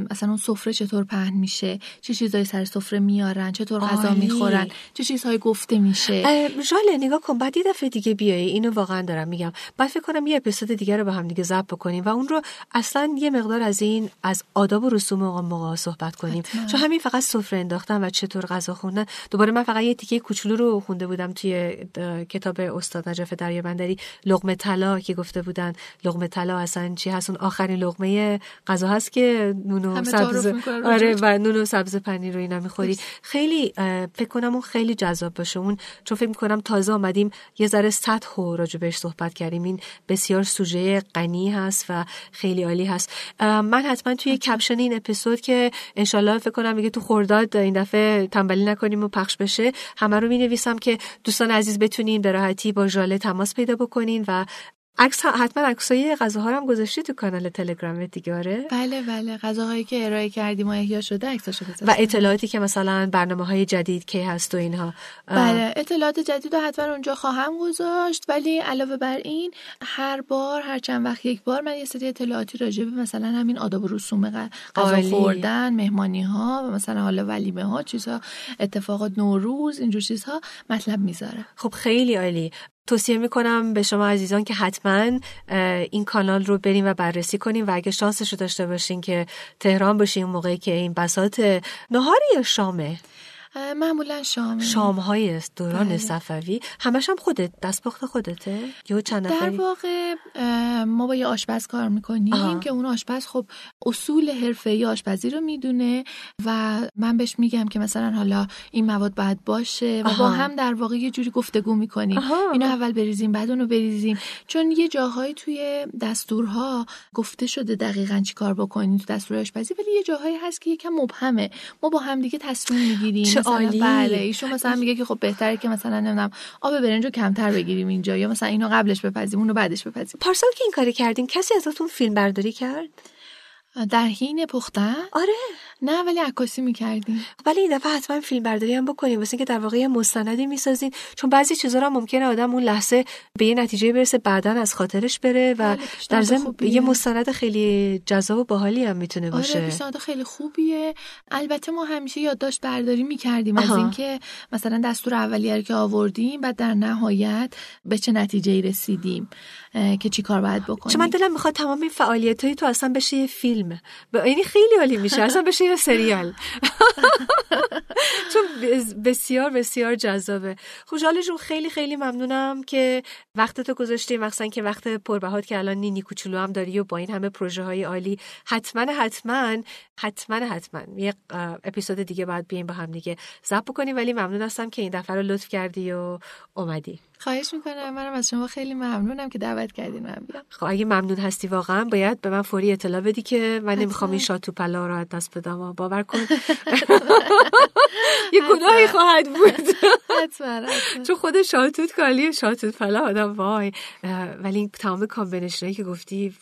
اصلا اون سفره چطور پهن میشه چه چیزایی سر سفره میارن چطور غذا می‌خورن چه چیزهایی گفته میشه. ژاله نگاه کن بعد یه دفعه دیگه بیایی اینو واقعا دارم میگم. بعد فکر کنم یه اپیزود دیگه رو با هم دیگه ضبط بکنیم و اون رو اصلا یه مقدار از این از آداب و رسوم موقع صحبت کنیم. چون همین فقط سفره انداختن و چطور غذا خوندن دوباره من فقط یه تیکه کوچولو رو خونده بودم توی کتاب استاد نجف دریابندری. لقمه طلا که گفته بودن. لقمه طلا اصلا چی هست؟ اون آخرین لقمه غذا هست که نون و سبز آره و نون و سبز پنیر رو اینا می‌خوری. خیلی فکر کنم اون خیلی جذاب باشه. اون چون فکر می‌کنم تازه آمدیم یه ذره سطح و راجع بهش صحبت کردیم. این بسیار سوژه غنی هست و خیلی عالی هست. من حتما توی کپشن این اپیزود که انشالله فکر کنم میگه تو خورداد این دفعه تنبلی نکنیم و پخش بشه همه رو می نویسم که دوستان عزیز بتونین به راحتی با ژاله تماس پیدا بکنین و عکس حتما عکسای غذاها هم گذاشتی تو کانال تلگرام دیگه آره؟ بله بله. غذاهایی که ارائه کردیم و احیا شده عکساشو گذاشتیم و اطلاعاتی که مثلا برنامه های جدید کی هست و اینها. بله اطلاعات جدید رو حتما اونجا خواهم گذاشت. ولی علاوه بر این هر بار هر چند وقت یک بار من یه سری اطلاعاتی راجع به مثلا همین آداب و رسوم غذا خوردن مهمانی ها و مثلا حالا ولیمه ها چیزها اتفاقات نوروز اینجور چیزها مطلب می‌ذاره. خب خیلی عالی. توصیه می‌کنم به شما عزیزان که حتما این کانال رو بریم و بررسی کنیم و اگه شانسش رو داشته باشین که تهران باشین موقعی که این بساط نهاری یا شامه. معمولا شام شام های دوران بله. صفوی. همش هم خودت دستپخت خودته؟ یا چند در واقع ما با یه آشپز کار می‌کنیم که اون آشپز خب اصول حرفه آشپزی رو می‌دونه و من بهش میگم که مثلا حالا این مواد باید باشه و با هم در واقع یه جوری گفتگو می‌کنیم. اینو اول بریزیم بعد اونو بریزیم. چون یه جاهایی توی دستورها گفته شده دقیقا چی کار بکنیم تو دستور آشپزی ولی یه جاهایی هست که یکم مبهمه. ما با هم دیگه تصمیم می‌گیریم. عالی. بله ایشون مثلا میگه که خب بهتره که مثلا نمی‌دونم آب برنجو کمتر بگیریم اینجا یا مثلا اینو قبلش بپزیم اونو بعدش بپزیم. پارسال که این کاری کردین کسی ازتون فیلم برداری کرد؟ در حین پختن آره. نه ولی عکاسی می‌کردیم ولی این دفعه حتما فیلم برداری هم بکنیم. واسه که در واقع یه مستندی می‌سازین. چون بعضی چیزا رو ممکنه آدم اون لحظه به یه نتیجه برسه بعدا از خاطرش بره و بله، در ضمن یه مستند خیلی جذاب و باحالی هم می‌تونه آره، باشه. آره خیلی خوبیه. البته ما همیشه یادداشت برداری می‌کردیم از اینکه مثلا دستور اولیه که آوردیم بعد در نهایت به چه نتیجه رسیدیم که چی کار باید بکنیم چون من دلم می‌خواد تمام این فعالیت تو اصلا بشه یه فیلم. یعنی خیلی عالی میشه. اصلا بشه یه سریال. چون بسیار بسیار جذابه. خوشحال جون. خیلی خیلی ممنونم که وقت تو گذاشتی. مخصوصا که وقت پربهات که الان نینی کوچولو هم داری و با این همه پروژه های عالی. حتما حتما حتما حتما یه اپیزود دیگه باید بیایم با هم دیگه. ضبط کنیم ولی ممنون هستم که این دفعه رو لطف کردی و اومدی. خواهش می‌کنم. منم از شما خیلی ممنونم که دعوت کردین من بیام. خب اگه ممنون هستی واقعا باید به من فوری اطلاع بدی که من نمی‌خوام این شاتو پلا رو دست بدم. باور کن. یه گناهی خواهد بود. چون خود شاتوت کالی شاتوت پلا آدم وای. ولی این تمام کامبینشنایی که گفتی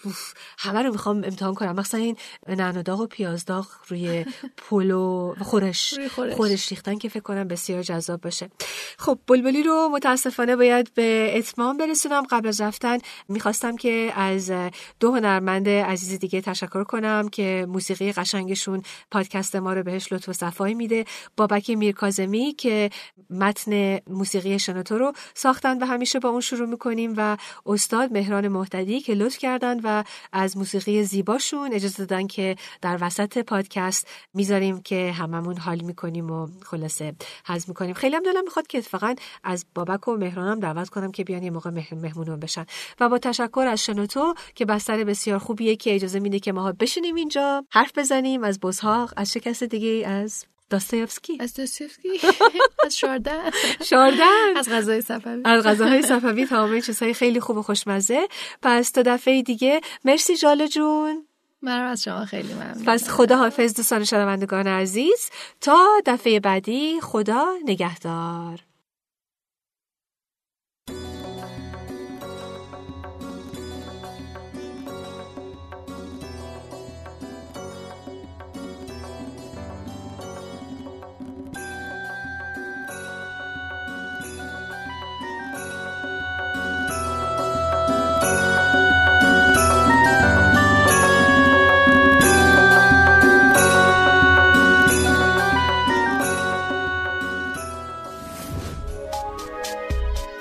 همه رو می‌خوام امتحان کنم. مثلا این نعناداغ و پیازداغ روی پلو خورش. خورش ریختن که فکر کنم بسیار جذاب باشه. خب بلبلی رو متاسفانه باید به اتمام برسونم. قبل از رفتن می‌خواستم که از دو هنرمند عزیز دیگه تشکر کنم که موسیقی قشنگشون پادکست ما رو بهش لطف و صفایی میده. بابک میرکازمی که متن موسیقی شنوتو رو ساختن و همیشه با اون شروع می‌کنیم و استاد مهران محتدی که لطف کردن و از موسیقی زیباشون اجازه دادن که در وسط پادکست می‌ذاریم که هممون حال می‌کنیم و خلاصه حز می‌کنیم. خیلی هم دلم می‌خواد که اتفاقا از بابک و مهرانم دعوت کنم که بیان یه موقع مهمونون بشن. و با تشکر از شنوتو که بستر بسیار خوبیه که اجازه میده که ماها بشینیم اینجا. حرف بزنیم از بزهاق از چه کس دیگه از داستایفسکی. از داستایفسکی؟ از شاردن. شاردن. از غذای صفوی. از غذاهای صفوی تمام چیزهای خیلی خوب و خوشمزه. پس تا دفعه دیگه. مرسی جاله جون. من از شما خیلی ممنون پس خدا حافظ دوستان شنوندگان عزیز. تا دفعه بعدی خدا نگهدار.